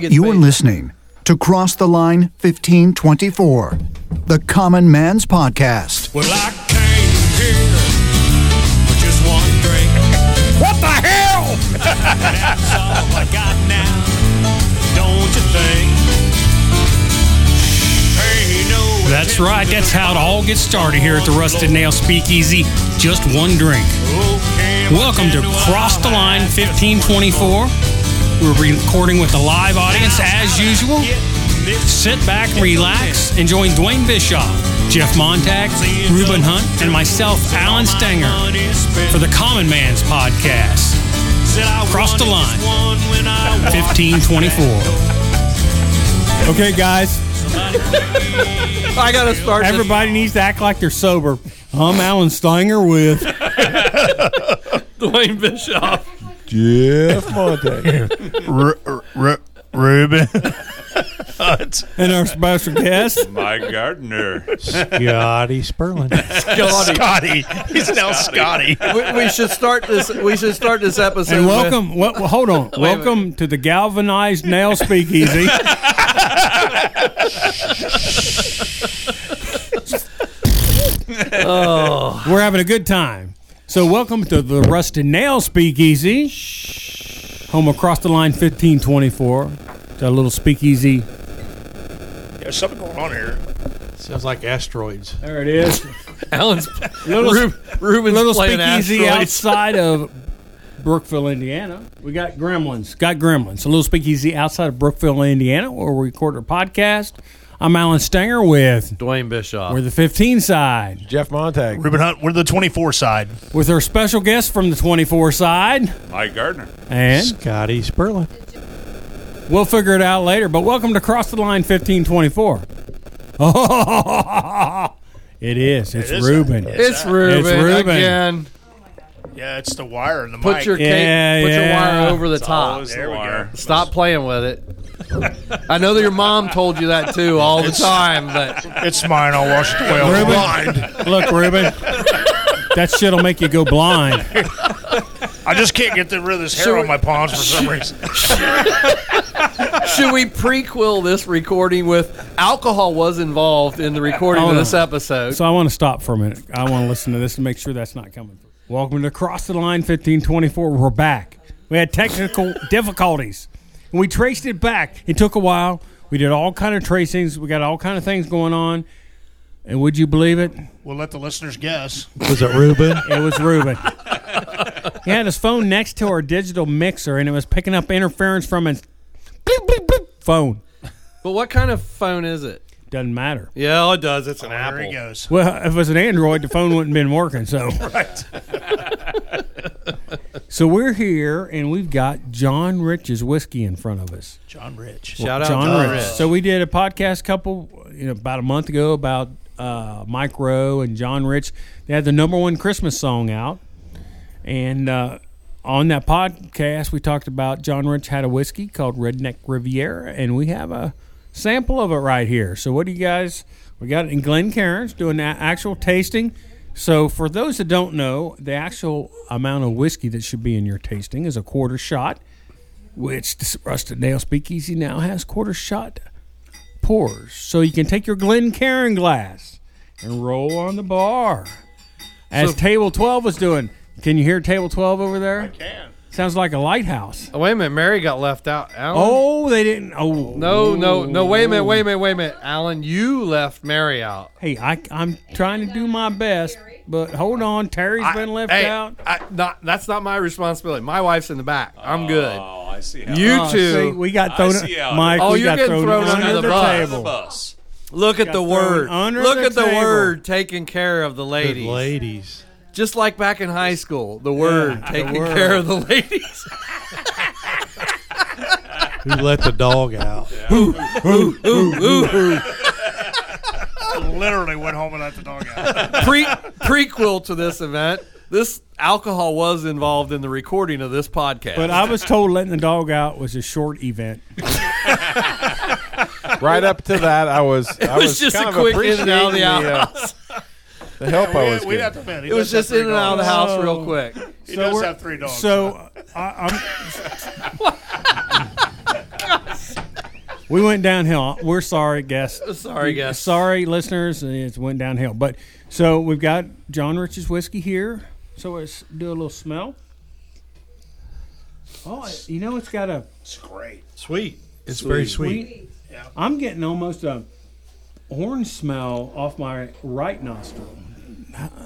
You are listening to Cross the Line 1524, the Common Man's Podcast. Well, I came here with just one drink. What the hell? That's all I got now, don't you think? No That's right. That's how it all gets started here at the Rusted Nail Speakeasy. Just one drink. Okay, Welcome to Cross the Line 1524. We're recording with a live audience as usual. Sit back, relax, and join Dwayne Bischoff, Jeff Montag, Ruben Hunt, and myself, Alan Stenger, for the Common Man's Podcast. Cross the line. 1524. Okay, guys. I gotta start. Everybody needs to act like they're sober. I'm Alan Stenger with Dwayne Bischoff. Jeff Montag. R- R- R- Ruben. and our special guest. Mike Gardner. Scotty Sperling. Scotty. Scotty. He's now Scotty. we, we should start this. We should start this episode. And welcome, well, well, hold on. welcome to the Galvanized Nail Speakeasy. oh, We're having a good time. So, welcome to the Rusted Nail Speakeasy, home across the line 1524. It's a little speakeasy. There's something going on here. Sounds like asteroids. There it is. Alan's Little, Ru- Ruben's little playing speakeasy asteroids. outside of Brookville, Indiana. We got Gremlins. Got Gremlins. A little speakeasy outside of Brookville, Indiana, where we record our podcast. I'm Alan Stenger with Dwayne Bischoff. we're the 15 side Jeff Montag. Ruben Hunt, we're the 24 side. with our special guest from the 24 side, Mike Gardner. and Scotty Sperling. we'll figure it out later. But welcome to Cross the Line 1524. it is. It's is. Ruben. it's Ruben, It's Ruben. again. Yeah, it's the wire and the Put mic. your cake, Yeah, put yeah. your wire over the top. There the we go. Stop playing with it. I know that your mom told you that too all the time, but it's mine. I'll wash it away. Ruben. blind. Look, Ruben. That shit'll make you go blind. I just can't get rid of this hair Should on we- my palms for some reason. should we prequel this recording with alcohol was involved in the recording Oh, of no. this episode? So I want to stop for a minute. I want to listen to this to make sure that's not coming through. Welcome to Cross the Line 1524. We're back. We had technical difficulties. And we traced it back. It took a while. We did all kind of tracings. We got all kind of things going on. And would you believe it? We'll let the listeners guess. Was it Ruben? It was Ruben. he had his phone next to our digital mixer, and it was picking up interference from his bleep, bleep, bleep phone. But what kind of phone is it? Doesn't matter. Yeah, it does. It's an oh, apple. There he goes. Well, if it was an Android, the phone wouldn't have been working. So, Right. so we're here, and we've got John Rich's whiskey in front of us. John Rich. Shout out John John Rich. Rich. So we did a podcast couple, you know, about a month ago about uh, Mike Rowe and John Rich. They had the number one Christmas song out, and uh, on that podcast we talked about John Rich had a whiskey called Redneck Riviera, and we have a sample of it right here. So what do you guys? We got it in Glencairns doing that actual tasting. So for those that don't know, the actual amount of whiskey that should be in your tasting is a quarter shot which the Rusted Nail Speakeasy now has quarter shot pours. So you can take your Glencairn glass and roll on the bar. As Table 12 was doing. Can you hear Table 12 over there? I can. Sounds like a lighthouse. Oh, wait a minute, Mary got left out. Alan? Oh, they didn't. Oh. No, no, no. Wait a minute. Wait a minute. Wait a minute. Alan, you left Mary out. Hey, I, I'm trying to do my best, but hold on. Terry's been left Hey, out. I, not, that's not my responsibility. My wife's in the back. I'm good. Oh, I see how You Oh, two. see, we got I thrown. see how it Mike, is. Oh, we you're got getting thrown, thrown under, under the, the bus. the table. bus. Look at the thrown word. under Look the at the table. word taking care of the Good ladies. ladies. Just like back in high school, the word the taking word. care of the ladies. Who let the dog out? Who? Who? Who? Who? Literally went home and let the dog out. Pre prequel to this event. This alcohol was involved in the recording of this podcast. But I was told letting the dog out was a short event. right up to that, I was. I it was just kind a of quick in and out of the appreciating the, uh, house. The help I was We'd getting. have to admit, he It was does just have in three and out of the dogs. house Oh. real quick. He does we're- have three dogs. So I, I'm we went downhill. We're sorry, guests. Sorry, guests. Sorry, listeners. It went downhill. But so we've got John Rich's whiskey here. So let's do a little smell. Oh, it- you know it's got a It's great. Sweet. It's very sweet. sweet. I'm getting almost a orange smell off my right nostril.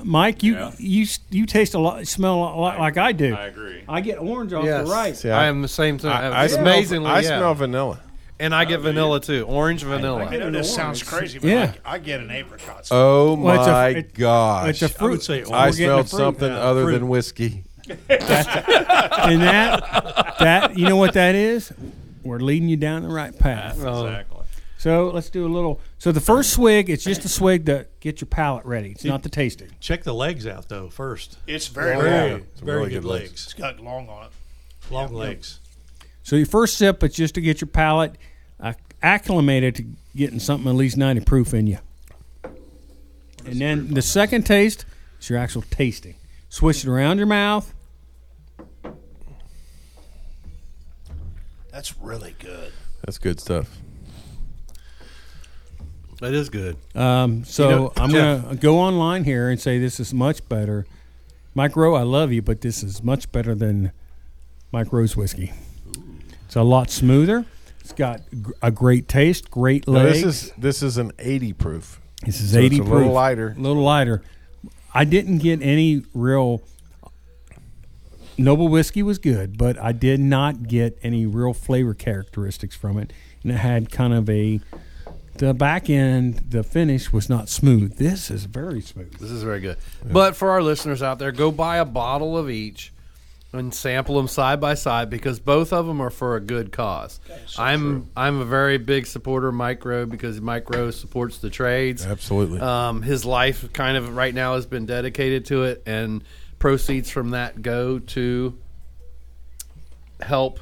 Mike, you Yeah. you you taste a lot, smell a lot like I do. I agree. I get orange off Yes. the right. See, I am the same thing. I, I smell, amazingly, I yeah. smell vanilla. and I get vanilla too, orange vanilla. I know this sounds crazy, but Yeah. I, I get an apricot. Oh Well, it's a- my it- gosh! It's a fruit. I would say I smelled a fruit. something other fruit. than whiskey. and that that you know what that is? We're leading you down the right path. Oh. Exactly. So let's do a little. So the first swig, it's just a swig to get your palate ready. It's not the tasting. Check the legs out though first. It's very Very, long. very really good good legs. legs. It's got long on it. Long legs. So your first sip, it's just to get your palate uh, acclimated to getting something at least ninety proof in you. And then the second taste is your actual tasting. Swish it around your mouth. That's really good. That's good stuff. That is good. Um, so You know, I'm going to go online here and say this is much better. Mike Rowe, I love you, but this is much better than Mike Rowe's whiskey. It's a lot smoother. It's got a great taste, great Now, legs. this is this is an 80 proof. this is so 80 it's a proof. little lighter. A little lighter. I didn't get any real. Noble whiskey was good, but I did not get any real flavor characteristics from it, and it had kind of a. The back end, the finish was not smooth. This is very smooth. This is very good. But for our listeners out there, go buy a bottle of each and sample them side by side because both of them are for a good cause. I'm I'm a very big supporter of Mike Rowe because Mike Rowe supports the trades. Absolutely. Um, his life kind of right now has been dedicated to it, and proceeds from that go to help.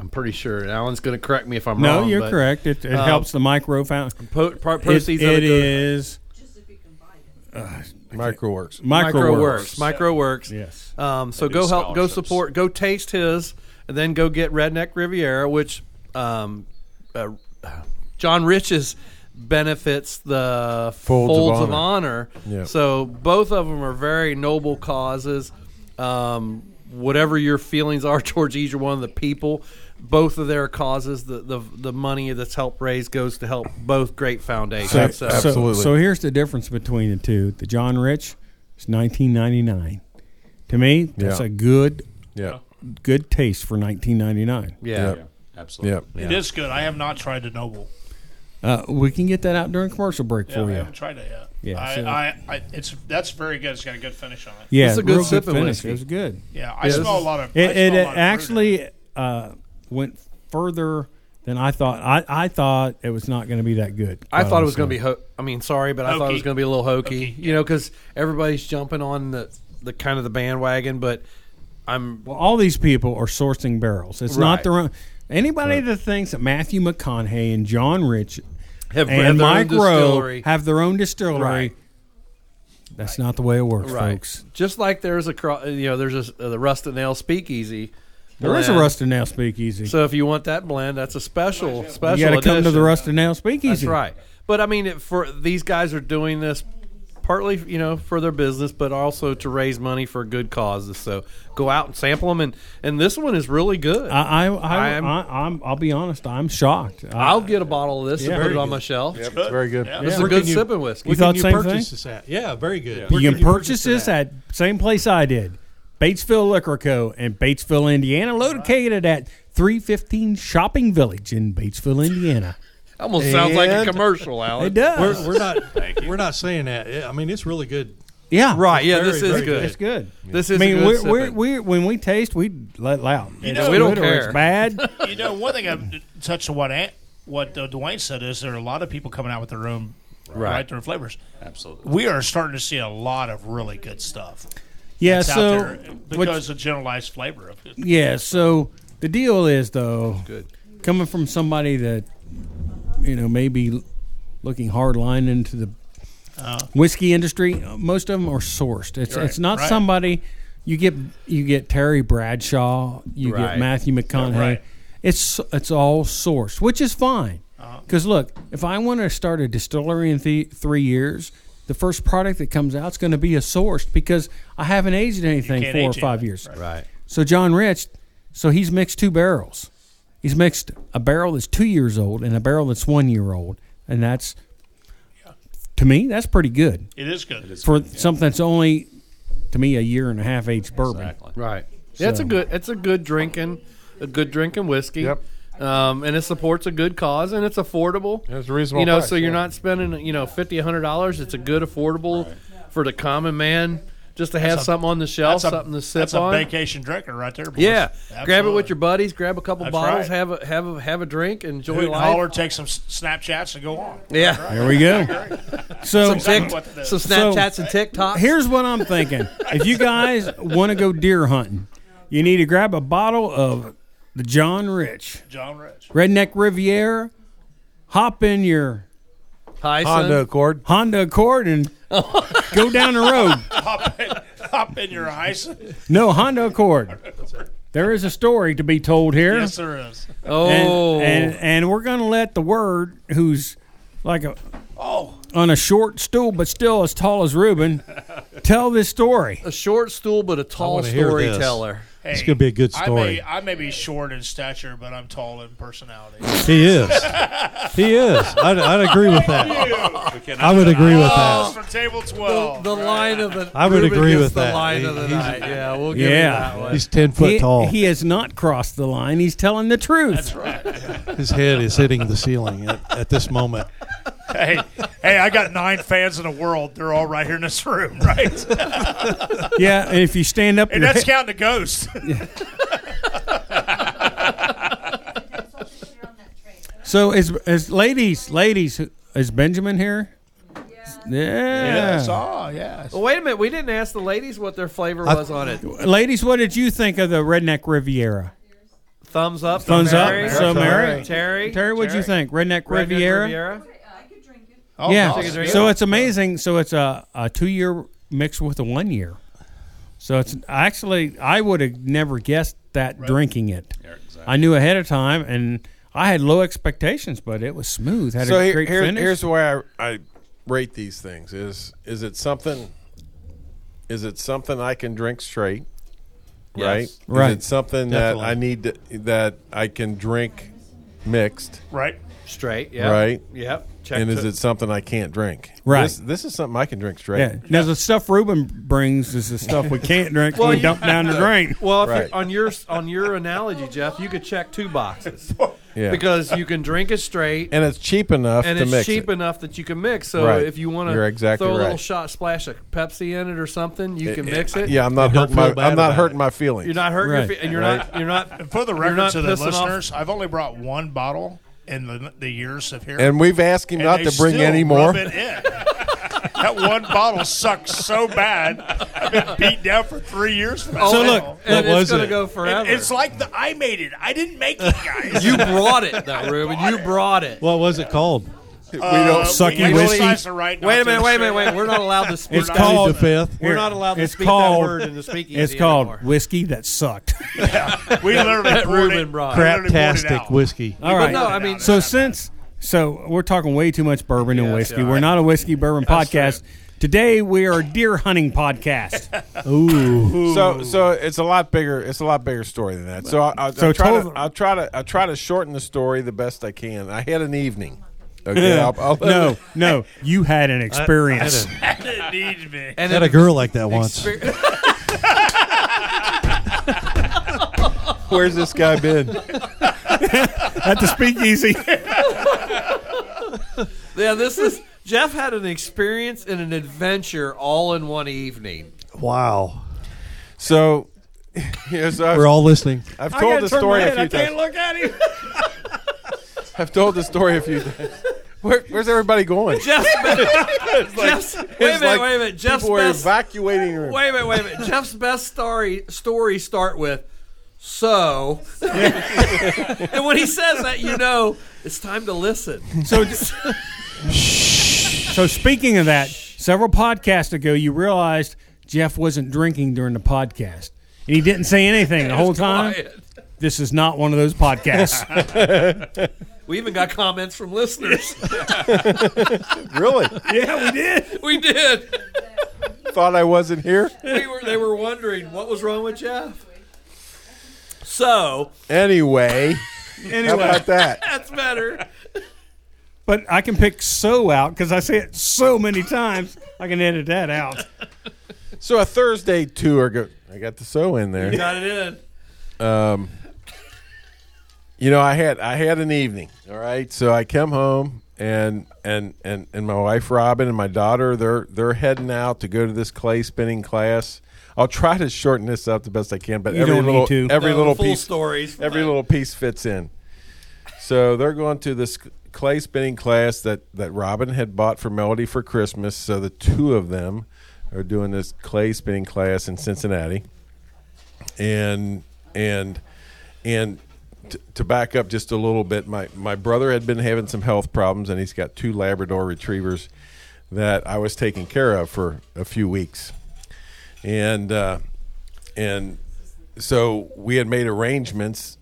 I'm pretty sure Alan's going to correct me if I'm No, wrong. No, you're but correct. It, it um, helps the micro found. Po- pro- It, proceeds of it it go- is mikeroweWORKS. micro, Micro works. works. Yes. Um, so go help, go support, go taste his, and then go get Redneck Riviera, which um, uh, John Rich's benefits the Folds of Folds, of, Honor. Honor. Yeah. So both of them are very noble causes. Um, whatever your feelings are towards either one of the people, both of their causes, the the, the money that's helped raise goes to help both great foundations. So, So, so- Absolutely. So, here's the difference between the two. The John Rich is 1999. To me, that's Yeah. a good Yeah. good taste for 1999. yeah. Yeah. Absolutely. Yeah. It is good. I have not tried the Noble. Uh, we can get that out during commercial break Yeah, for I you. haven't tried it yet. Yeah, I, so- I, I, it's that's very good. It's got a good finish on it. Yeah, It's a good real sipping finish. whiskey. It was good. Yeah, I Yeah, smell this a lot of. It, it, it lot of fruit in it. actually uh, went further than I thought. I, I thought it was not going to be that good. I thought it was going to be. Ho- I mean, sorry, but I thought it was going to be a little hokey. Hokey, You know, because everybody's jumping on the the kind of the bandwagon. But I'm Well, all these people are sourcing barrels. It's not Right. their own. Anybody that thinks that Matthew McConaughey and John Rich have and their own Mike Rowe distillery. have their own distillery. Right. That's not the way it works, right. folks. Just like there's a cro- you know there's a, the Rusted Nail Speakeasy. There is a blend. Rusted Nail Speakeasy. So if you want that blend, that's a special special. you got to come to the edition. Rusted Nail Speakeasy. That's right. But I mean, it, for these guys are doing this partly, you know, for their business, but also to raise money for good causes. So go out and sample them, and and this one is really good. I, I, I, I'm- I, I'm, I'll be honest. I'm shocked. I, I'll get a bottle of this Yeah. and put it Very on good. my shelf. It's very good. This is Yeah. a good can you- sipping whiskey. You thought you same purchase thing? this at? Yeah, very good. You can purchase this at same place I did, Batesville Liquor Co. in Batesville, Indiana, located at 315 Shopping Village in Batesville, Indiana. Almost sounds like a commercial, commercial, It does. We're, we're not we're not saying that. I mean, it's really good. yeah, Right? Yeah, Very, this is very good. It's good. This is. I is mean, a good we're, we're, we're, when we taste, we let loud. You know, we don't care. It's bad. You know, one thing I touched on what Ant, what uh, Dwayne said is there are a lot of people coming out with their own right, their own flavors. Absolutely. We are starting to see a lot of really good stuff. Yeah. that's out So there what- because of generalized flavor of it. yeah. So the deal is though, Good. coming from somebody that you know maybe looking hard line into the whiskey industry, uh, most of them are sourced. It's Right, it's not right. somebody you get you get Terry Bradshaw, you Right. get Matthew McConaughey. right. It's it's all sourced, which is fine. Because look, if I want to start a distillery in th- three years, the first product that comes out is going to be a sourced because I haven't aged anything can't four or five anything. years. Right. So John Rich, so he's mixed two barrels. He's mixed a barrel that's two years old and a barrel that's one year old, and that's to me that's pretty good It is good. it is for something that's only to me a year and a half aged bourbon. Right. Yeah, it's a good. It's a good drinking, a good drinking whiskey. Yep. Um, and it supports a good cause, and it's affordable. It's a reasonable You know, price, so you're yeah. not spending you know fifty, a hundred dollars. It's a good, affordable for the common man just to have That's a- something on the shelf, That's a, something to sip that's a on. vacation drinker right there. Boys. Yeah, grab it with your buddies. Grab a couple That's bottles. right. Have a have a have a drink. Enjoy Hoot and life. holler, take some Snapchats, and go on. Yeah, There we go. So some Exactly tick, what to So- Snapchats and TikToks. here's what I'm thinking: if you guys want to go deer hunting, you need to grab a bottle of the John Rich John Rich. Redneck Riviera. Hop in your Hi, Honda Accord. Honda Accord and go down the road. Hop in, hop in your ice. No Honda Accord. There is a story to be told here. Yes, there is. Oh, and, and and we're gonna let the word who's like a Oh, on a short stool but still as tall as Ruben tell this story. a short stool but a tall wanna hear this. storyteller. Hey, It's gonna be a good I story. may, I may be short in stature, but I'm tall in personality. He is. He is. I'd, I'd agree with that. I would agree with Balls that. for table 12. the line of the I would Ruben agree with the that. line He- of the he's- night. Yeah, we'll give Yeah. you that one. He's ten foot He, tall. he has not crossed the line. He's telling the truth. That's right. His head is hitting the ceiling at, at this moment. Hey, hey, I got nine fans in the world. They're all right here in this room, right? Yeah, and if you stand up, and that's he- counting the ghost. so is is ladies, ladies, is Benjamin here? Yeah. yes. Oh, yes. Well, wait a minute. We didn't ask the ladies what their flavor was on it. Ladies, what did you think of the Redneck Riviera? Thumbs up. Thumbs up. Mary. So Mary, Terry. Terry, what'd you think? Redneck Redneck Riviera. Riviera. Oh, yeah. awesome. So it's amazing. So it's a, a two year mixed with a one year. So it's actually I would have never guessed that drinking it. I knew ahead of time, and I had low expectations, but it was smooth. Had So a great here- finish. here's the way I, I rate these things: is is it something? Is it something I can drink straight? Yes. Right. Is Right. it something Definitely. that I need to, that I can drink mixed? Right. Straight. Yeah. Right. Yep. Check and is it something I can't drink? Right. This, this is something I can drink straight. yeah. Now the stuff Ruben brings is the stuff we can't drink. Well, we you- dump down the drain. Well, if Right. you're, on your on your analogy, Jeff, you could check two boxes Yeah. because you can drink it straight, and it's cheap enough and to it's mix cheap it. enough that you can mix. So Right. if you want You're to exactly throw a little right. shot splash of Pepsi in it or something, you can It- mix it. Yeah, I'm not And hurting my feel I'm not hurting it. my feelings. You're not hurting Right. your feet, and you're Right. not you're not for the You're record not to the pissing off- listeners, I've only brought one bottle in the, the years of here. and we've asked him and not to bring still any more. rub it in. that one bottle sucks so bad. I've been beat down for three years. For that So bottle. look, and it's was gonna it? go And forever. it's like the I made it. I didn't make it, guys. you brought it though, Ruben. You brought it. What was it called? We don't uh, Sucky we whiskey. exercise the right Wait a minute, wait a minute, wait. We're not allowed to. We're It's not, called- the fifth. We're not allowed to It's speak called- that word in the speakeasy It's called anymore. whiskey that sucked. We literally That poured Ruben it. brought. we literally poured it Craptastic whiskey. All right. no, I mean- so since so we're talking way too much bourbon and whiskey. yeah, we're not a whiskey bourbon podcast. Today we are a deer hunting podcast. Ooh. So so it's a lot bigger. It's a lot bigger story than that. So I, I'll, So I'll try to I'll try to I'll try to shorten the story the best I can. I had an evening. Okay. I'll, I'll, no, no, you had an experience. It needs me. I And had it- a girl like that once. Where's this guy been? At the speakeasy. Yeah, this is Jeff had an experience and an adventure all in one evening. Wow. So, yes, uh, We're all listening. I've told the story my a head. few I can't times. look at him. I've told the story a few times. Where, where's everybody going? Jeff's, Jeff's wait a minute, like wait a minute. Jeff's people are best evacuating. Room. wait a minute, wait a minute. Jeff's best story stories start with so, and when he says that, you know it's time to listen. So, so speaking of that, several podcasts ago, you realized Jeff wasn't drinking during the podcast, and he didn't say anything the whole time. Quiet. This is not one of those podcasts. We even got comments from listeners. Really? Yeah, we did. we did. Thought I wasn't here. We were, they were wondering what was wrong with Jeff. So Anyway, how about that? that's better. but I can pick so out because I say it so many times. I can edit that out. So a Thursday tour. Go, I got the so in there. You got it in. Um, you know, I had I had an evening. All right, so I come home and and and and my wife Robin and my daughter they're they're heading out to go to this clay spinning class. I'll try to shorten this up the best I can, but You every little to. every No, little full piece stories. every little piece fits in. So they're going to this clay spinning class that that Robin had bought for Melody for Christmas. So the two of them are doing this clay spinning class in Cincinnati, and and and to back up just a little bit, my my brother had been having some health problems, and he's got two Labrador retrievers that I was taking care of for a few weeks, and uh, and so we had made arrangements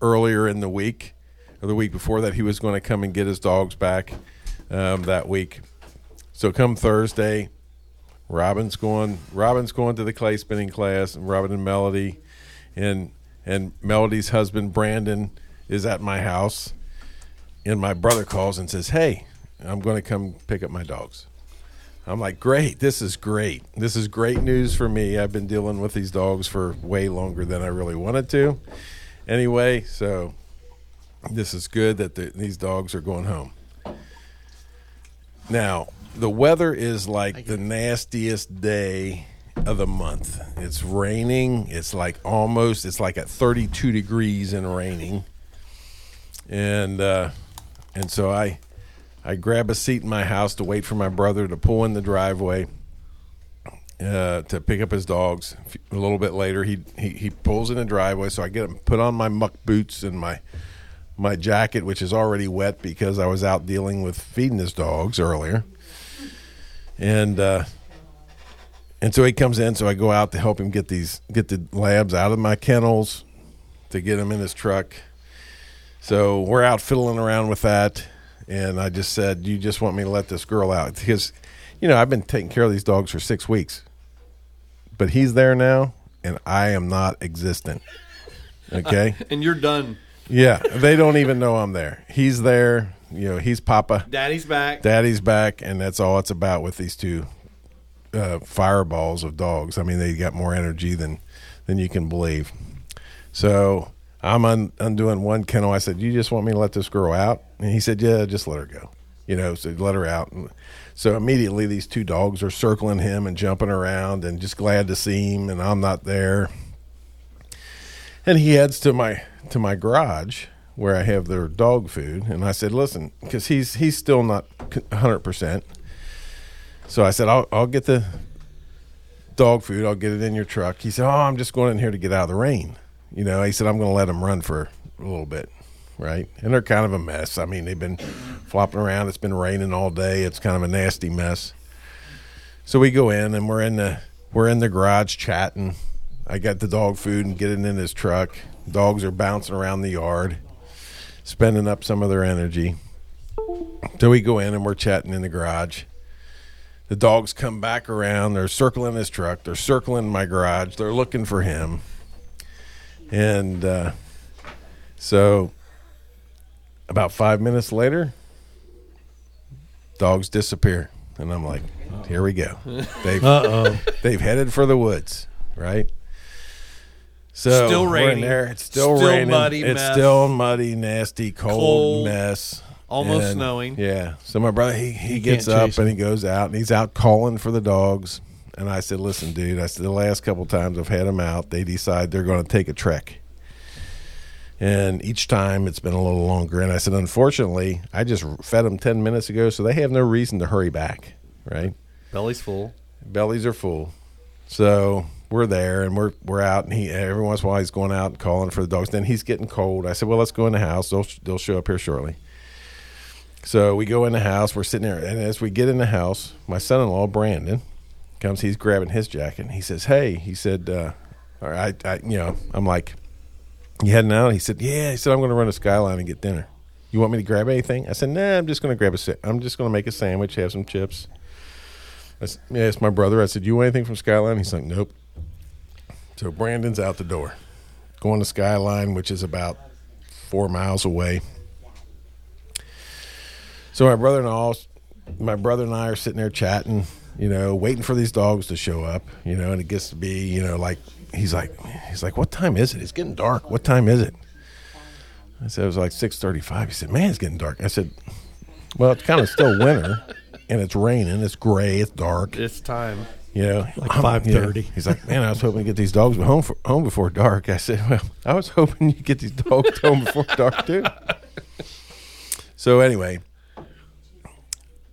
earlier in the week or the week before that he was going to come and get his dogs back um, that week. So come Thursday, Robin's going. Robin's going to the clay spinning class, and Robin and Melody, and and Melody's husband Brandon is at my house, and my brother calls and says, "Hey, I'm going to come pick up my dogs." I'm like, "Great! This is great. This is great news for me. I've been dealing with these dogs for way longer than I really wanted to." Anyway, so this is good that the, these dogs are going home. Now, the weather is like the nastiest day of the month. It's raining. It's like almost, it's like at 32 degrees and raining. And, uh, and so I, I grab a seat in my house to wait for my brother to pull in the driveway uh, to pick up his dogs. A little bit later, he, he he pulls in the driveway, so I get him put on my muck boots and my my jacket, which is already wet because I was out dealing with feeding his dogs earlier. And uh, and so he comes in, so I go out to help him get these get the labs out of my kennels to get him in his truck. So we're out fiddling around with that, and I just said, "You just want me to let this girl out?" Because, you know, I've been taking care of these dogs for six weeks, but he's there now, and I am not existent. Okay. And you're done. Yeah, they don't even know I'm there. He's there. You know, he's Papa. Daddy's back. Daddy's back, and that's all it's about with these two uh, fireballs of dogs. I mean, they got more energy than than you can believe. So I'm un- undoing one kennel. I said, "You just want me to let this girl out?" And he said, "Yeah, just let her go." You know, so let her out. And so immediately, these two dogs are circling him and jumping around, and just glad to see him. And I'm not there. And he heads to my to my garage where I have their dog food, and I said, "Listen, because he's he's still not hundred percent." So I said, "I'll I'll get the dog food. I'll get it in your truck." He said, "Oh, I'm just going in here to get out of the rain." You know, he said, "I'm going to let them run for a little bit." Right, and they're kind of a mess. I mean, they've been flopping around. It's been raining all day. It's kind of a nasty mess. So we go in, and we're in the we're in the garage chatting. I got the dog food and get it in his truck. Dogs are bouncing around the yard, spending up some of their energy. So we go in and we're chatting in the garage. The dogs come back around. They're circling his truck. They're circling my garage. They're looking for him. And uh, so about five minutes later, dogs disappear. And I'm like, here we go. They've, Uh oh. they've headed for the woods, right? So Still we're in raining. there. It's still, Still raining. muddy it's mess. still muddy, nasty, cold, Cold. mess. Almost And, snowing. Yeah. So my brother he, he gets up and he goes out and he's out calling for the dogs. And I said, "Listen, dude. I said the last couple times I've had them out, they decide they're going to take a trek." And each time it's been a little longer. And I said, unfortunately, I just fed them 10 minutes ago, so they have no reason to hurry back, right? Belly's full. bellies are full. So we're there and we're we're out and he every once in a while he's going out and calling for the dogs. Then he's getting cold. I said, well, let's go in the house. They'll they'll show up here shortly. So we go in the house. We're sitting there, and as we get in the house, my son-in-law Brandon comes. He's grabbing his jacket. and He says, "Hey," he said, uh, "All right, I, you know." I'm like, "You heading out?" He said, "Yeah." He said, "I'm going to run to Skyline and get dinner." You want me to grab anything? I said, Nah, I'm just going to grab a. Sa- I'm just going to make a sandwich, have some chips. I s- I asked my brother. I said, "You want anything from Skyline?" He's like, "Nope." So Brandon's out the door, going to Skyline, which is about four miles away. So my brother and all, my brother and I are sitting there chatting, you know, waiting for these dogs to show up, you know, and it gets to be, you know, like he's like, he's like, "What time is it? It's getting dark. What time is it?" I said it was like six thirty-five. He said, "Man, it's getting dark." I said, "Well, it's kind of still winter, and it's raining. It's gray. It's dark. It's time. You know, Like 5:30. yeah. He's like, "Man, I was hoping to get these dogs home for, home before dark." I said, "Well, I was hoping you get these dogs home before dark too." So anyway,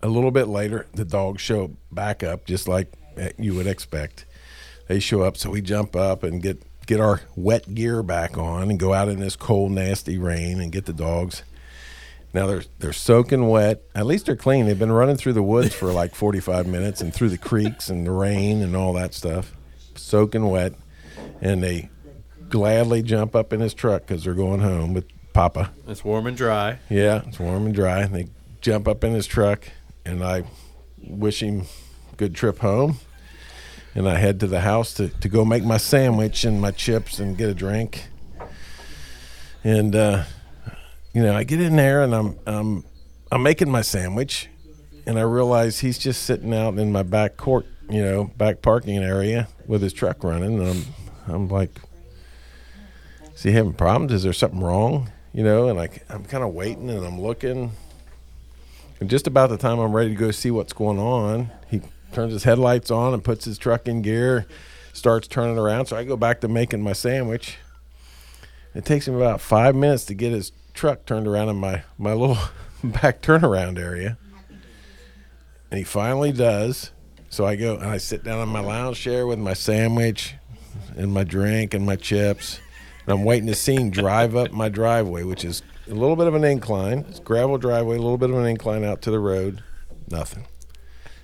a little bit later, the dogs show back up, just like you would expect. They show up, so we jump up and get get our wet gear back on and go out in this cold, nasty rain and get the dogs. Now they're they're soaking wet. At least they're clean. They've been running through the woods for like forty five minutes and through the creeks and the rain and all that stuff, soaking wet, and they gladly jump up in his truck because they're going home with Papa. It's warm and dry. Yeah, it's warm and dry. And they jump up in his truck, and I wish him good trip home. And I head to the house to, to go make my sandwich and my chips and get a drink. And uh, you know, I get in there and I'm I'm I'm making my sandwich, and I realize he's just sitting out in my back court, you know, back parking area with his truck running. And I'm I'm like, is he having problems? Is there something wrong? You know, and I, I'm kind of waiting and I'm looking. And just about the time I'm ready to go see what's going on, he turns his headlights on and puts his truck in gear, starts turning around. So I go back to making my sandwich. It takes him about five minutes to get his truck turned around in my, my little back turnaround area. And he finally does. So I go and I sit down on my lounge chair with my sandwich and my drink and my chips. And I'm waiting to see him drive up my driveway, which is a little bit of an incline. It's gravel driveway, a little bit of an incline out to the road. Nothing.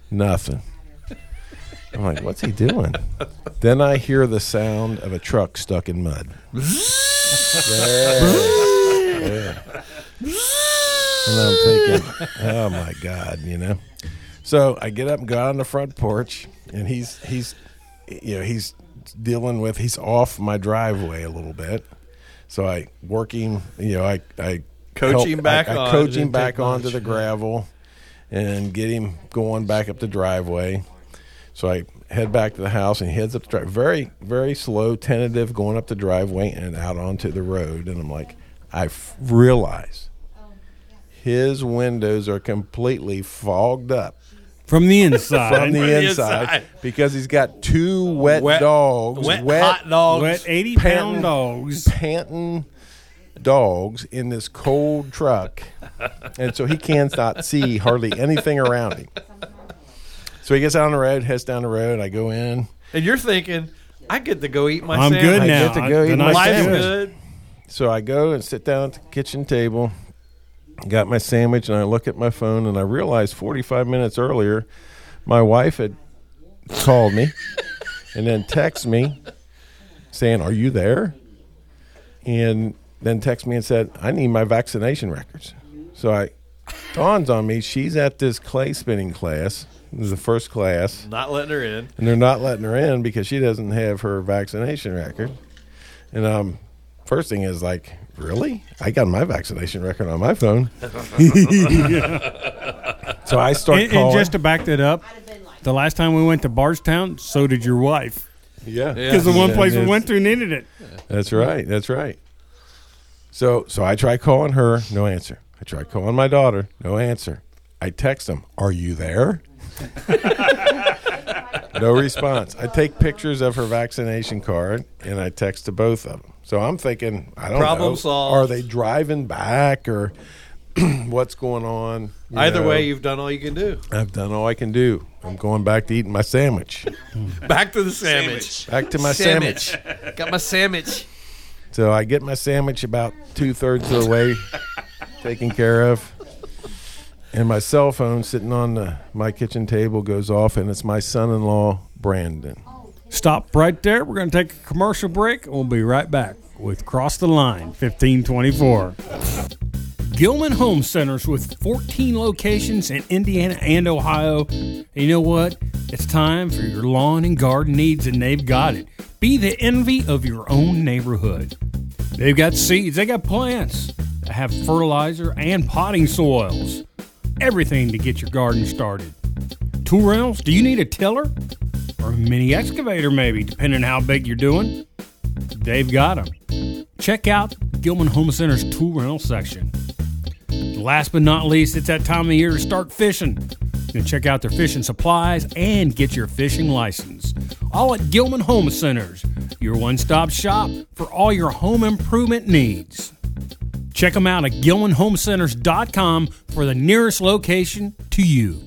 Nothing. I'm like, what's he doing? then I hear the sound of a truck stuck in mud. Yeah. Yeah. And I'm thinking, oh my God, you know. So I get up and go out on the front porch, and he's he's you know he's dealing with he's off my driveway a little bit. So I work him, you know, I I Coach him back I, I coach Didn't him back onto much. the gravel, and get him going back up the driveway. So I head back to the house and he heads up the drive. Very, very slow, tentative, going up the driveway and out onto the road. And I'm like, I f- realize oh, his windows are completely fogged up from the inside. from the the inside, inside. because he's got two wet, Wet- dogs, Wet, hot dogs. Wet eighty pound pound dogs. panting dogs in this cold truck, and so he cannot see hardly anything around him. So he gets out on the road, heads down the road. I go in. And you're thinking, I get to go eat my I'm sandwich. good I now. get to go The eat my night's Life's sandwich. good. So I go and sit down at the kitchen table, got my sandwich, and I look at my phone, and I realize 45 minutes earlier, my wife had called me and then text me saying, "Are you there?" And then text me and said, "I need my vaccination records." So I dawns on me she's at this clay spinning class. This is the first class Not letting her in. and they're not letting her in because she doesn't have her vaccination record. And um, first thing is like, really? I got my vaccination record on my phone. so I start And, calling. and just to back that up, the last time we went to Bardstown, so did your wife. yeah, Because the one Yeah, place we is. went to needed it. That's right. That's right. So so I try calling her, no answer. I try calling my daughter, no answer. I text them, "Are you there?" no response. I take pictures of her vaccination card and I text to both of them. So I'm thinking, I don't Problem know. solved. Are they driving back or what's going on? You Either know, way, you've done all you can do. I've done all I can do. I'm going back to eating my sandwich. Back to the sandwich. Back to my sandwich. Got my sandwich. So I get my sandwich about two thirds of the way taken care of. And my cell phone sitting on the, my kitchen table goes off, and it's my son in law, Brandon. Stop right there. We're going to take a commercial break. We'll be right back with Cross the Line 1524. Gilman Home Centers with 14 locations in Indiana and Ohio. And you know what? It's time for your lawn and garden needs, and they've got it. Be the envy of your own neighborhood. They've got seeds, they got plants, they have fertilizer and potting soils. Everything to get your garden started. Tool rentals? Do you need a tiller? Or a mini excavator, maybe, depending on how big you're doing? They've got them. Check out Gilman Home Center's tool rental section. Last but not least, it's that time of year to start fishing. You can check out their fishing supplies and get your fishing license. All at Gilman Home Centers, your one stop shop for all your home improvement needs. Check them out at GilmanHomeCenters.com for the nearest location to you.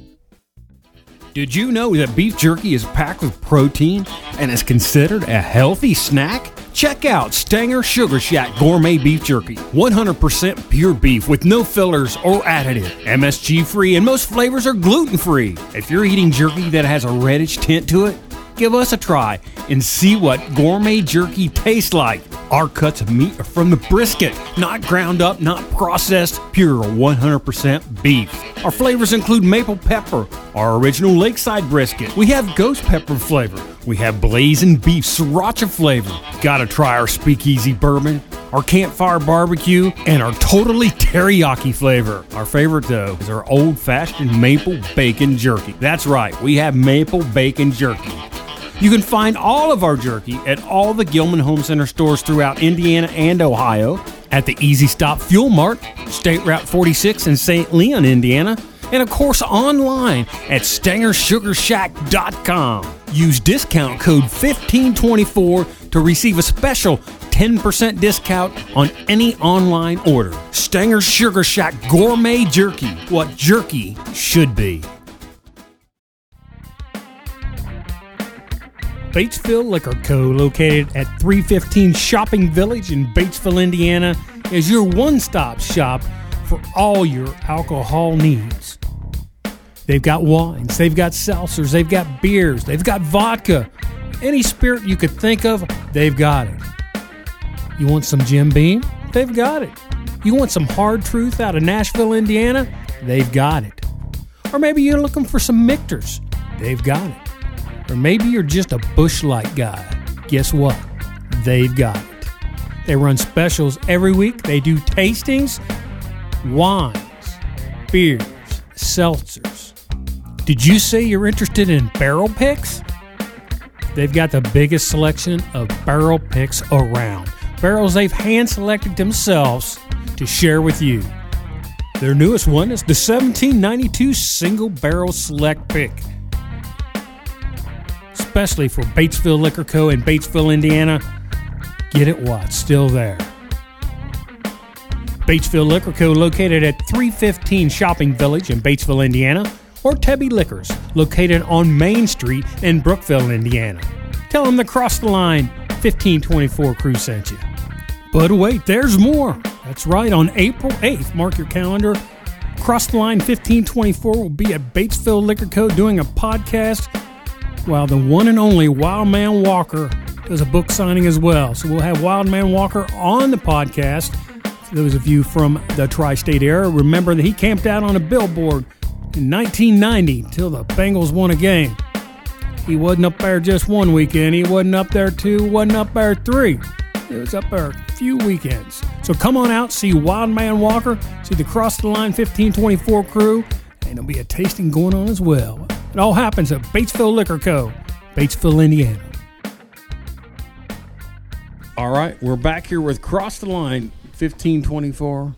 Did you know that beef jerky is packed with protein and is considered a healthy snack? Check out Stanger Sugar Shack Gourmet Beef Jerky. 100% pure beef with no fillers or additive. MSG free and most flavors are gluten free. If you're eating jerky that has a reddish tint to it, give us a try and see what gourmet jerky tastes like. Our cuts of meat are from the brisket, not ground up, not processed, pure 100% beef. Our flavors include maple pepper, our original lakeside brisket. We have ghost pepper flavor. We have blazing beef sriracha flavor. Gotta try our speakeasy bourbon, our campfire barbecue, and our totally teriyaki flavor. Our favorite though is our old fashioned maple bacon jerky. That's right, we have maple bacon jerky. You can find all of our jerky at all the Gilman Home Center stores throughout Indiana and Ohio, at the Easy Stop Fuel Mart, State Route 46 in St. Leon, Indiana, and of course online at StangerSugarShack.com. Use discount code 1524 to receive a special 10% discount on any online order. Stanger Sugar Shack Gourmet Jerky, what jerky should be. Batesville Liquor Co., located at 315 Shopping Village in Batesville, Indiana, is your one stop shop for all your alcohol needs. They've got wines, they've got seltzers, they've got beers, they've got vodka. Any spirit you could think of, they've got it. You want some Jim Beam? They've got it. You want some hard truth out of Nashville, Indiana? They've got it. Or maybe you're looking for some Michter's? They've got it. Or maybe you're just a Busch Light guy. Guess what? They've got it. They run specials every week. They do tastings, wines, beers, seltzers. Did you say you're interested in barrel picks? They've got the biggest selection of barrel picks around. Barrels they've hand selected themselves to share with you. Their newest one is the 1792 Single Barrel Select Pick. Especially for Batesville Liquor Co. in Batesville, Indiana. Get it while it's still there. Batesville Liquor Co. located at 315 Shopping Village in Batesville, Indiana, or Tebby Liquors, located on Main Street in Brookville, Indiana. Tell them to Cross the Line 1524 crew sent you. But wait, there's more. That's right, on April 8th, mark your calendar. Cross the Line 1524 will be at Batesville Liquor Co. doing a podcast while the one and only Wild Man Walker does a book signing as well. So we'll have Wild Man Walker on the podcast. For those of you from the tri state area, remember that he camped out on a billboard in 1990 until the Bengals won a game. He wasn't up there just one weekend, he wasn't up there two, wasn't up there three. It was up there a few weekends. So come on out, see Wild Man Walker, see the Cross the Line 1524 crew, and there'll be a tasting going on as well. It all happens at Batesville Liquor Co., Batesville, Indiana. All right, we're back here with Cross the Line 1524.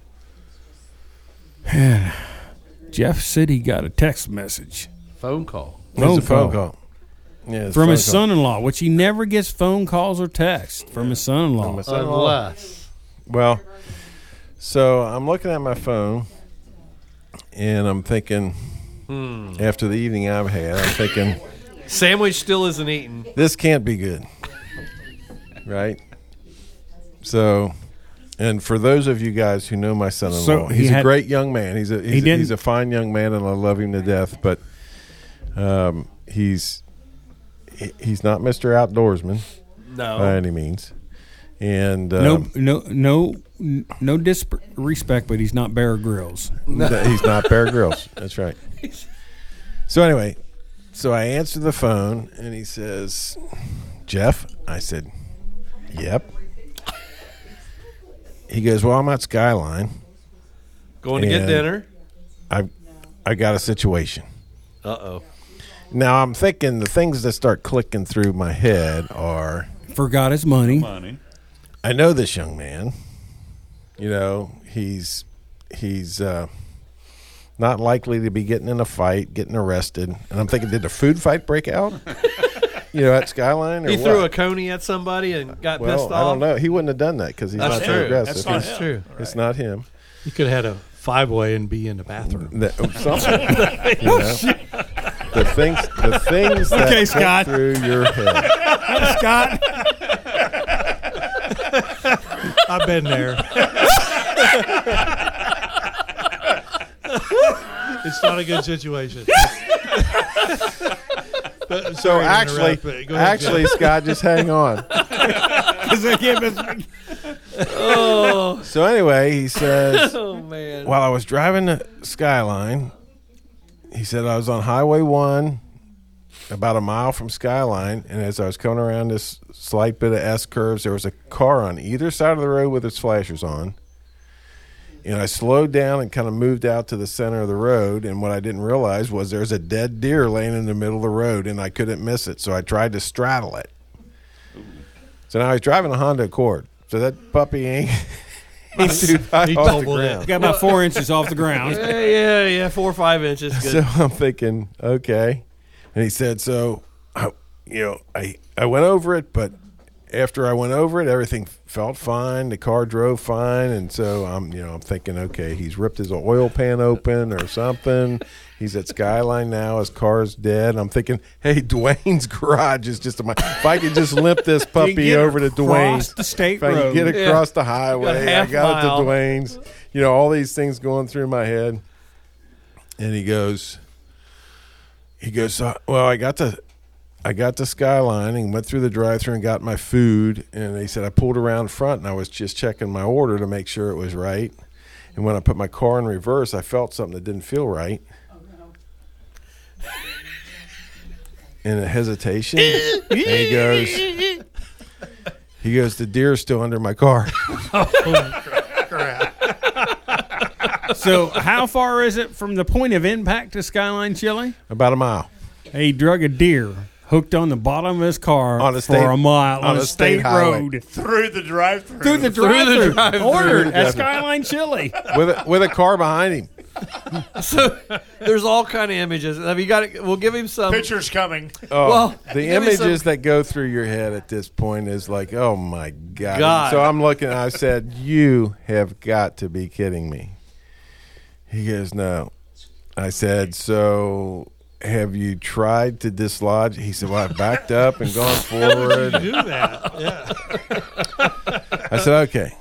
And Jeff said he got a text message Phone call. It's a Phone phone call. call. Yeah, from his son-in-law, which he never gets phone calls or texts from his son-in-law. From his son-in-law. Unless. Well, so I'm looking at my phone, and I'm thinking, Hmm. after the evening I've had, I'm thinking Sandwich still isn't eaten. this can't be good, right? So, and for those of you guys who know my son-in-law, So he he's a had- great young man. He's a he's, a didn't- he's a fine young man, and I love him to death. But um, he's he- he's not Mister Outdoorsman No. by any means, and um, no, no, no no disrespect, but he's not Bear Grylls. That He's not Bear Grylls. That's right. So anyway, so I answer the phone and he says, "Jeff." I said, "Yep." He goes, "Well, I'm at Skyline. Going to get And- dinner. I I got a situation." Uh oh. Now I'm thinking the things that start clicking through my head are Forgot his money. Money. I know this young man. You know, he's he's uh, not likely to be getting in a fight, getting arrested. And I'm thinking, did the food fight break out? you know, at Skyline, or He threw a what? coney at somebody and got well, pissed off. I don't know. He wouldn't have done that because he's That's not true. so aggressive. That's not He's- true. It's not him. You could have had a five way and be in the bathroom. That, oh, something. Oh, you know? The things, the things that Okay, click Scott. through your head. Scott, I've been there. It's not a good situation. But, So sorry actually, interrupt, but go ahead, actually, Scott, just hang on. Oh. So anyway, he says, Oh man. while I was driving the Skyline, he said I was on Highway One, about a mile from Skyline, and as I was coming around this slight bit of S curves, there was a car on either side of the road with its flashers on. And I slowed down and kind of moved out to the center of the road. And what I didn't realize was there's a dead deer laying in the middle of the road, and I couldn't miss it. So I tried to straddle it. So now he's driving a Honda Accord. So that puppy ain't, ain't too high He off the tumbled it. ground. got about four inches off the ground. yeah, yeah, yeah, four or five inches. Good. So I'm thinking, okay. And he said, so, I, you know, I, I went over it, but after I went over it, everything felt fine. The car drove fine. And so I'm, you know, I'm thinking, okay, he's ripped his oil pan open or something. He's at Skyline now. His car's dead. I'm thinking, hey, Dwayne's garage is just a mi- If I could just limp this puppy over to Dwayne's. the state if I road. can get across the highway, I got mile. it to Dwayne's. You know, all these things going through my head. And he goes, he goes, well, I got to, I got to Skyline and went through the drive-through and got my food. And he said I pulled around front and I was just checking my order to make sure it was right. And when I put my car in reverse, I felt something that didn't feel right. And a hesitation. and he goes, he goes, the deer's still under my car. Oh, so, how far is it from the point of impact to Skyline Chili? About a mile. He drug a deer hooked on the bottom of his car On a for a mile on on, a a state state, road Through the drive-through. through the drive-through. drive-thru. Ordered at Skyline Chili. With a, with a car behind him. So there's all kind of images. Have you got? it? We'll give him some. Pictures coming. Oh, Well, the give some- images that go through your head at this point is like, oh my god. God. So I'm looking. I said, "You have got to be kidding me." He goes, "No." I said, "So have you tried to dislodge?" He said, "Well, I backed up and gone forward." Do that. Yeah. I said, "Okay."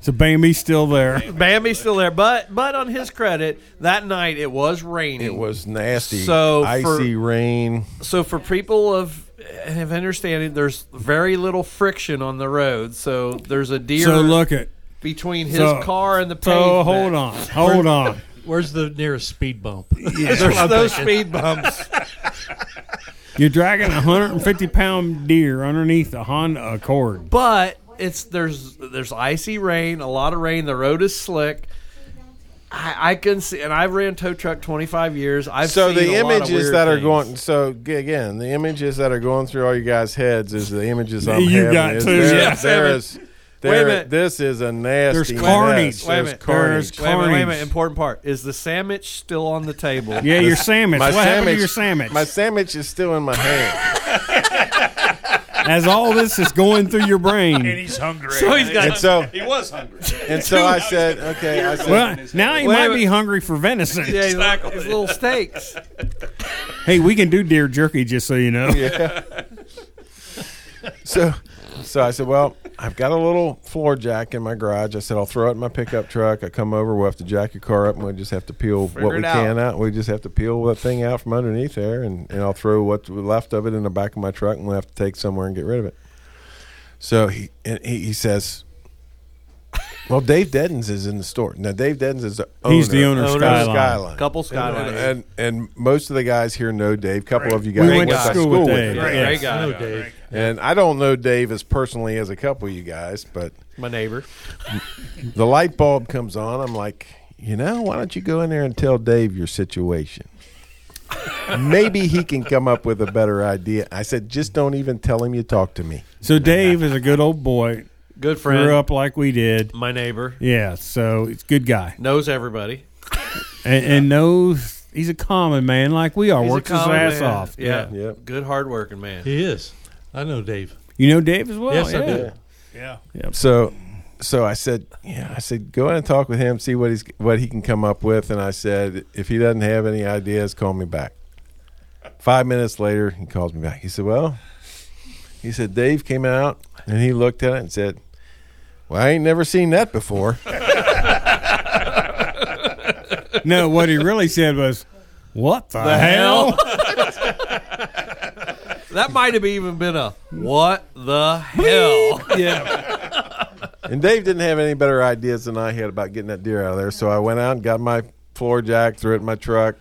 So Bambi's still there. Bambi's still there, but but on his credit, that night it was raining. It was nasty. So for- icy rain. so for people of have understanding. There's very little friction on the road, so there's a deer So look at. between his So- car and the So pavement. hold on, hold on. Where's the nearest speed bump? There's no speed bumps. You're dragging a 150 pound deer underneath a Honda Accord. but it's there's there's icy rain, a lot of rain. The road is slick. I, I can see, and I've ran tow truck 25 years. I've so seen the a lot of images that are things. going so again the images that are going through all you guys heads is the images I'm You having got is two. there- Yeah, there Evan. is Wait a minute. this is a nasty There's mess. Wait a There's minute. carnage. There's Wait a minute, wait a minute. Important part is the sandwich still on the table. Yeah, your sandwich. my what happened to sandwich- your sandwich? my sandwich is still in my hand As all this is going through your brain, And he's hungry. So he's got and so He was hungry. and so I said okay I said Well, now he Wait might minute. be hungry for venison. yeah, his, his little steaks. Hey, we can do deer jerky, just so you know. Yeah. So so I said well I've got a little floor jack in my garage. I said I'll throw it in my pickup truck. I come over we'll have to jack your car up and we'll just have to peel Figure what we it can out. We just have to peel that thing out from underneath there and, and I'll throw what's left of it in the back of my truck and we'll have to take somewhere and get rid of it. So he and he, he says Well, Dave Deddens is in the store now. Dave Deddens is the owner. He's the owner of of Skyline. Skyline. Couple And, Skylines. and and most of the guys here know Dave. A couple of you guys We went to to school with Dave. him. Yes. Great guy. Hello, Dave. And I don't know Dave as personally as a couple of you guys, but My neighbor. the light bulb comes on. I'm like, you know, why don't you go in there and tell Dave your situation? Maybe he can come up with a better idea. I said, just don't even tell him you talk to me. So Dave is a good old boy. Good friend. Grew up like we did. My neighbor. Yeah, so he's a good guy Knows everybody. and, and knows he's a common man like we are. He's a works his common ass man. off. Yeah. Yep. Good hardworking man. He is. I know Dave. You know Dave as well. Yes, I yeah. do. Yeah. So, so I said, yeah, I said, go in and talk with him, see what he's what he can come up with. And I said, if he doesn't have any ideas, call me back. Five minutes later, he calls me back. He said, well, he said Dave came out and he looked at it and said, well, I ain't never seen that before. No, what he really said was, "What the, hell?" That might have even been a what the hell? yeah. And Dave didn't have any better ideas than I had about getting that deer out of there. So I went out and got my floor jack, threw it in my truck.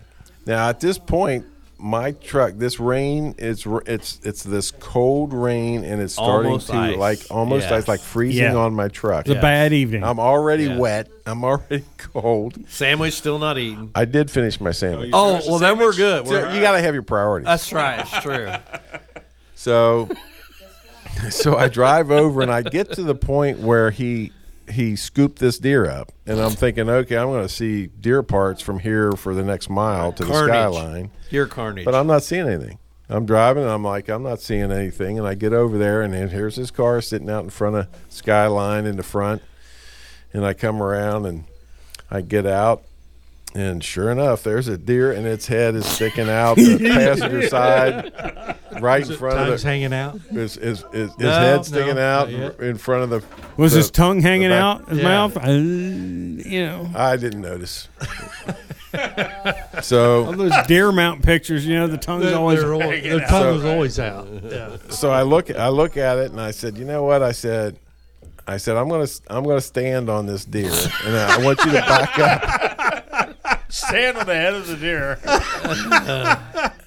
Now at this point, my truck, this rain is it's it's this cold rain and it's starting Almost to ice. like almost Yes. ice, like freezing Yeah. on my truck. It's a bad evening. I'm already Yeah. wet. I'm already cold. Sandwich still not eaten. I did finish my sandwich. Oh, well then we're good. We're, you got to have your priorities. that's right. It's true. So, so I drive over and I get to the point where he he scooped this deer up, and I'm thinking, okay, I'm going to see deer parts from here for the next mile to the skyline, Deer carnage. but I'm not seeing anything. I'm driving, and I'm like, I'm not seeing anything, and I get over there, and then here's his car sitting out in front of skyline in the front, and I come around and I get out. And sure enough, there's a deer, and its head is sticking out the passenger side, right in front of Time's the hanging out. his his, his, his No, head sticking no, out not yet. in front of the. Was the- his tongue hanging the back- out his Yeah. mouth? Uh, you know, I didn't notice. so all those deer mount pictures. You know, the tongue's Their, always. their, al- their tongue was always out. Yeah. so I look I look at it and I said, you know what? I said, I said I'm gonna I'm gonna stand on this deer and I want you to back up. Stand on the head of the deer.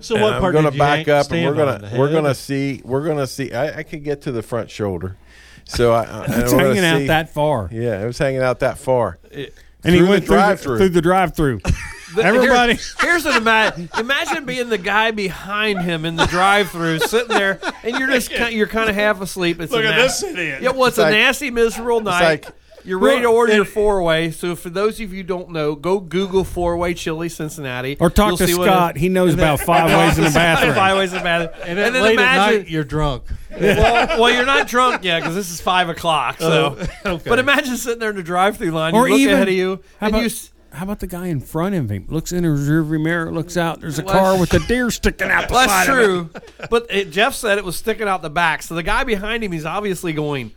So And what I'm part gonna back yank- up and we're gonna we're gonna see we're gonna see. I, I could get to the front shoulder. So I, I and It's we're hanging out see- that far, Yeah, it was hanging out that far. and he Through the went through the, drive-through. the drive-through. The- Everybody- here- here's an imagine. Imagine being the guy behind him in the drive-through, sitting there, and you're just kind, you're kind of half asleep. It's Look a at nas- this idiot. Yeah, well, it's, It's a like- nasty, miserable night. like- you're ready to Well, order your four way. So for those of you who don't know, go Google four way chili Cincinnati Or talk You'll to see what Scott. it- He knows about five ways in the bathroom. Five ways in the bathroom. And, And then then late at imagine, night, you're drunk. well, well, you're not drunk yet because this is five o'clock. So, Oh, okay. but imagine sitting there in the drive-through line. Or you look even- ahead of you, How and about, you. s- how about the guy in front of him? Looks in his rearview mirror, looks out. There's a Well, car with a deer sticking out the Well, side that's of it. true. But it, Jeff said it was sticking out the back. So the guy behind him, he's obviously going,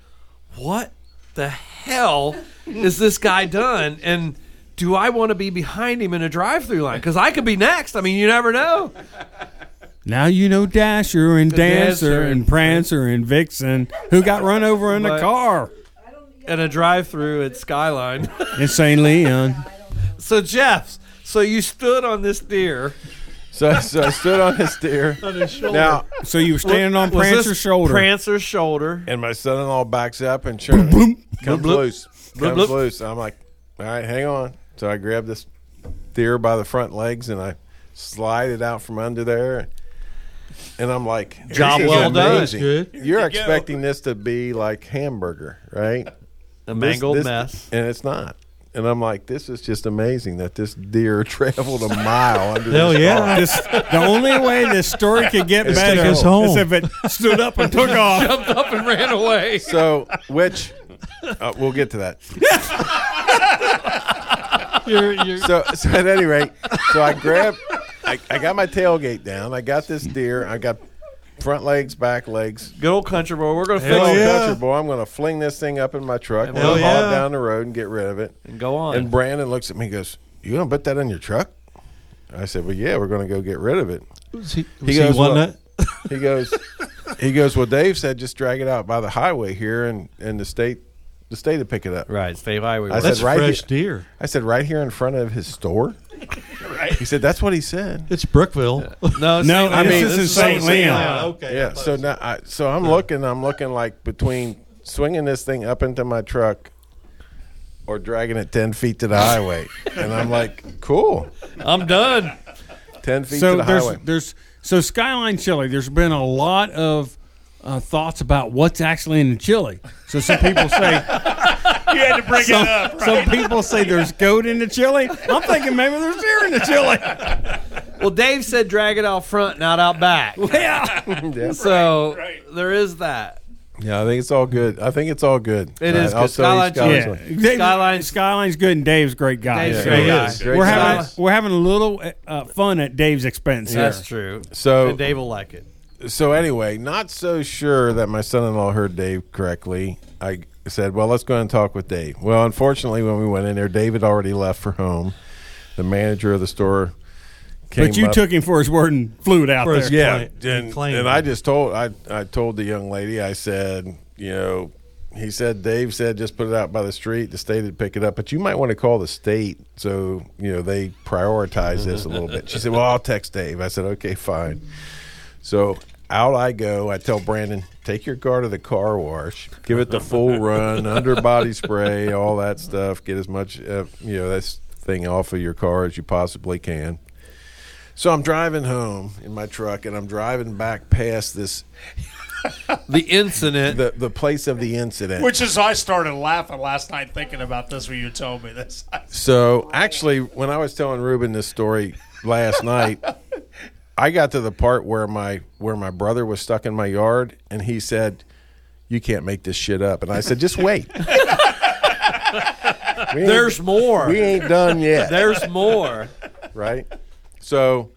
"What the hell is this guy done?" And do I want to be behind him in a drive-through line? Because I could be next. I mean, you never know. Now you know Dasher and Dancer Dancer and Prancer and Vixen who got run over in a car In a drive-through at Skyline. in St. Leon. so Jeff, so you stood on this deer. So so I stood on this deer. Now So you were standing on Was Prancer's shoulder. Prancer's shoulder. And my son-in-law backs up and sure comes bloop. loose, Bloop, comes bloop. loose. I'm like, all right, hang on. So I grab this deer by the front legs and I slide it out from under there. And I'm like, Job this is well done. amazing. Good. You're expecting this to be like hamburger, right? A This- mangled this- mess. and it's not. And I'm like, this is just amazing that this deer traveled a mile under Hell this yeah. car. This, the only way this story could get It's better take us home. is if it stood up and took off. Jumped up and ran away. So, which uh, we'll get to that. You're, you're, so, so at any rate, so I grab, I, I got my tailgate down. I got this deer. I got front legs, back legs. Good old country boy. We're going to Hell fix it country boy. I'm going to fling this thing up in my truck. I'm Hell haul yeah. it down the road and get rid of it. and go on. And Brandon looks at me and goes, You going to put that in your truck? I said, Well, yeah, we're going to go get rid of it. was he, He goes, he one well- nut? He goes, he goes. Well, Dave said just drag it out by the highway here, and and the state the state to pick it up. Right, State Highway. I Works. said That's right fresh here- deer. I said right here in front of his store. Right. He said that's what he said. It's Brookville. no, No, I mean, Leon. this is St. Leon. okay. Yeah. So now, I, so I'm looking. I'm looking like between swinging this thing up into my truck or dragging it ten feet to the highway, and I'm like, cool, I'm done. ten feet so to the there's highway. there's so Skyline Chili. There's been a lot of uh, thoughts about what's actually in the chili. So some people say You had to bring some, it up. some people say there's goat in the chili. I'm thinking maybe there's deer in the chili. Well, Dave said drag it out front, not out back. Yeah. Yeah. So right. there is that. Yeah, I think it's all good. I think it's all good. It is I'll good. tell Skyline Skyline's Yeah, one. Dave- Skyline's- Skyline's good, and Dave's a great guy. Dave's So a great guy. Great we're guy. having we're having a little uh, fun at Dave's expense. here. That's true. So And Dave will like it. So anyway, not so sure that my son-in-law heard Dave correctly. I said, "Well, let's go and talk with Dave." Well, unfortunately, when we went in there, Dave had already left for home. The manager of the store came But you up- took him for his word and flew it out For there. his- yeah, claim- and, claim. and I just told I I told the young lady I said you know he said Dave said just put it out by the street the state would pick it up but you might want to call the state so you know they prioritize this a little bit she said well I'll text Dave I said okay fine so out I go I tell Brandon take your car to the car wash give it the full run underbody spray all that stuff get as much uh, you know this thing off of your car as you possibly can so I'm driving home in my truck, and I'm driving back past this The incident. the the place of the incident. Which is, I started laughing last night thinking about this when you told me this. so actually, when I was telling Ruben this story last night, I got to the part where my where my brother was stuck in my yard, and he said, "You can't make this shit up," and I said, "Just wait." There's more. we ain't done yet. There's more. right? So,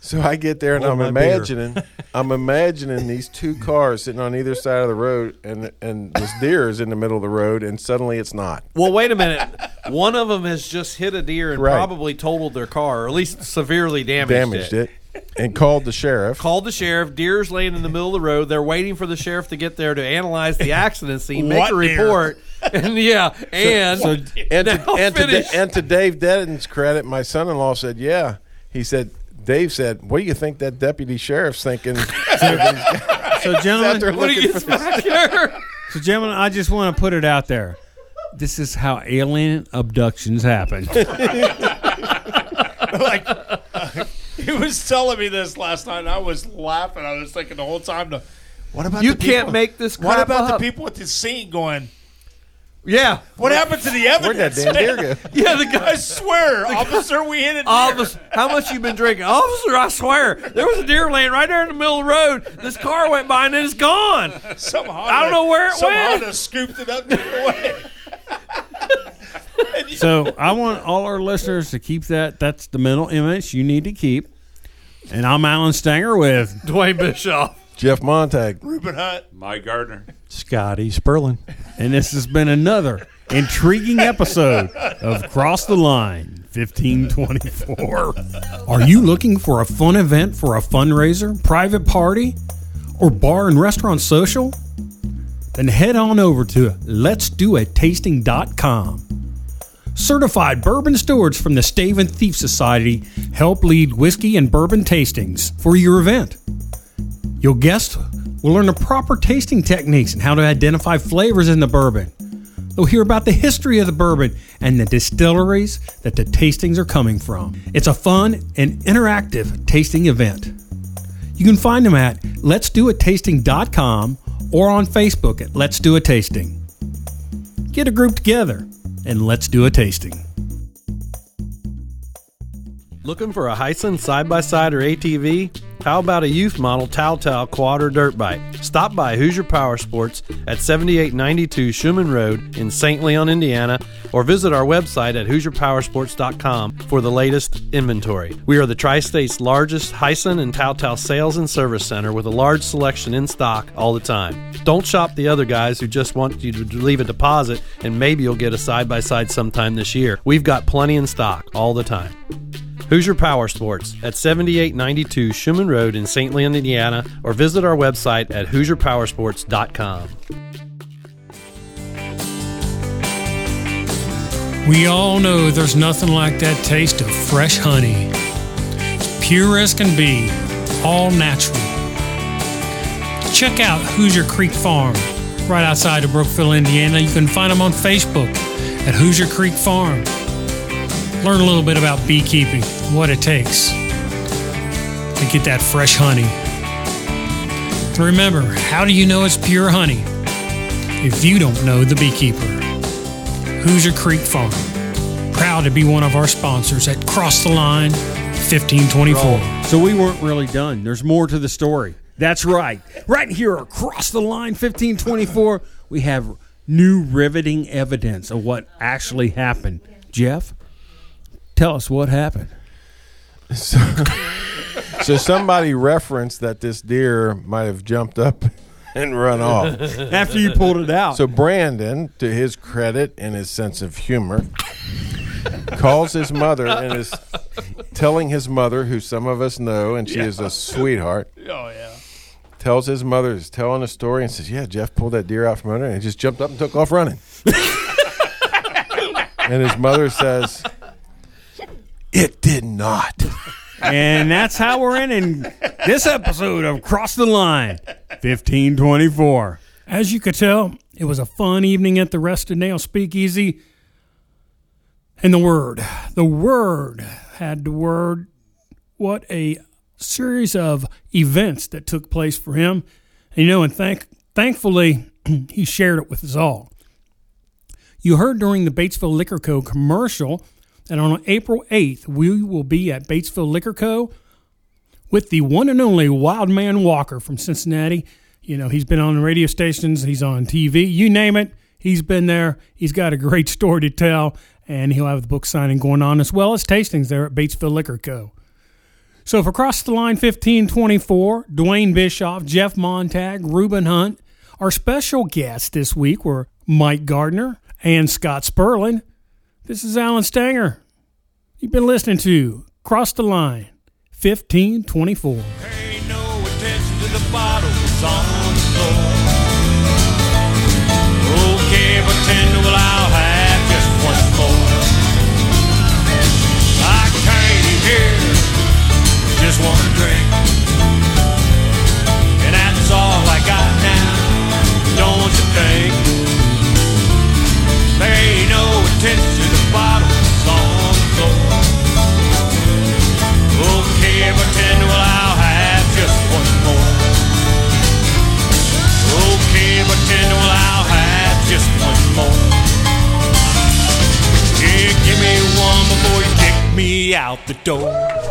so I get there and Hold I'm my beer. imagining, I'm imagining these two cars sitting on either side of the road, and and this deer is in the middle of the road, and suddenly it's not. Well, wait a minute. One of them has just hit a deer and Right. probably totaled their car, or at least severely damaged, Damaged it, and called the sheriff. Called the sheriff. Deer's laying in the middle of the road. They're waiting for the sheriff to get there to analyze the accident scene, make What a deer? report, and yeah, and and to, Now and, to, finish. and to Dave Dedden's credit, my son-in-law said, "Yeah." He said, "Dave said, what do you think that deputy sheriff's thinking?" So, Out gentlemen, there when he looking gets for- back here, so gentlemen, I just want to put it out there. This is how alien abductions happen. like, he was telling me this last night, and I was laughing. I was thinking the whole time, to, what about you the can't people- make this. What about up? the people at the scene going, Yeah, what happened to the evidence? Where'd that damn deer go? yeah. The I guy. swear, officer, we hit a deer. Officer, how much you been drinking, officer? I swear, there was a deer laying right there in the middle of the road. This car went by and it's gone. Some Honda, I don't know where it some went. Honda scooped it up took it away. so I want all our listeners to keep that. That's the mental image you need to keep. And I'm Alan Stanger with Dwayne Bischoff. Jeff Montag. Ruben Hunt. Mike Gardner. Scotty Sperlin. And this has been another intriguing episode of Cross the Line 1524. Are you looking for a fun event for a fundraiser, private party, or bar and restaurant social? Then head on over to letsdoatasting.com. Certified bourbon stewards from the Stave and Thief Society help lead whiskey and bourbon tastings for your event. Your guests will learn the proper tasting techniques and how to identify flavors in the bourbon. They'll hear about the history of the bourbon and the distilleries that the tastings are coming from. It's a fun and interactive tasting event. You can find them at letsdoatasting.com or on Facebook at Let's Do a Tasting. Get a group together and let's do a tasting. Looking for a Hisun side by side or ATV? How about a youth model Tao quad or dirt bike? Stop by Hoosier Power Sports at 7892 Schumann Road in St. Leon, Indiana, or visit our website at HoosierPowersports.com for the latest inventory. We are the Tri State's largest Hisun and Tao sales and service center with a large selection in stock all the time. Don't shop the other guys who just want you to leave a deposit and maybe you'll get a side by side sometime this year. We've got plenty in stock all the time. Hoosier Power Sports at 7892 Schumann Road in St. Leon, Indiana, or visit our website at HoosierPowersports.com. We all know there's nothing like that taste of fresh honey. Pure as can be, all natural. Check out Hoosier Creek Farm, right outside of Brookville, Indiana. You can find them on Facebook at Hoosier Creek Farm. Learn a little bit about beekeeping, what it takes to get that fresh honey. Remember, how do you know it's pure honey? If you don't know the beekeeper. Hoosier Creek Farm. Proud to be one of our sponsors at Cross the Line 1524. So we weren't really done. There's more to the story. That's right. Right here across the line 1524, we have new riveting evidence of what actually happened. Jeff, tell us what happened. So so somebody referenced that this deer might have jumped up and run off. After you pulled it out. So Brandon, to his credit and his sense of humor, calls his mother and is telling his mother, who some of us know, and she is a sweetheart. Oh yeah. Tells his mother is telling a story and says, "Yeah, Jeff pulled that deer out from under and he just jumped up and took off running." and his mother says, "It did not." And that's how we're ending this episode of Cross the Line 1524. As you could tell, it was a fun evening at the Rusted Nail Speakeasy. And the word, the word had the word. What a series of events that took place for him. And, you know, and thank, thankfully, he shared it with us all. You heard during the Batesville Liquor Co. commercial that on April 8th, we will be at Batesville Liquor Co. with the one and only Wild Man Walker from Cincinnati. You know, he's been on the radio stations, he's on TV, you name it, he's been there. He's got a great story to tell, and he'll have the book signing going on as well as tastings there at Batesville Liquor Co. So for Cross the Line 1524, Dwayne Bischoff, Jeff Montag, Ruben Hunt, our special guests this week were Mike Gardner and Scott Sperlin. This is Alan Stanger. You've been listening to Cross the Line 1524. Pay no attention to the bottles on the floor. Okay, well I'll have just one more. I came here just one drink, me out the door.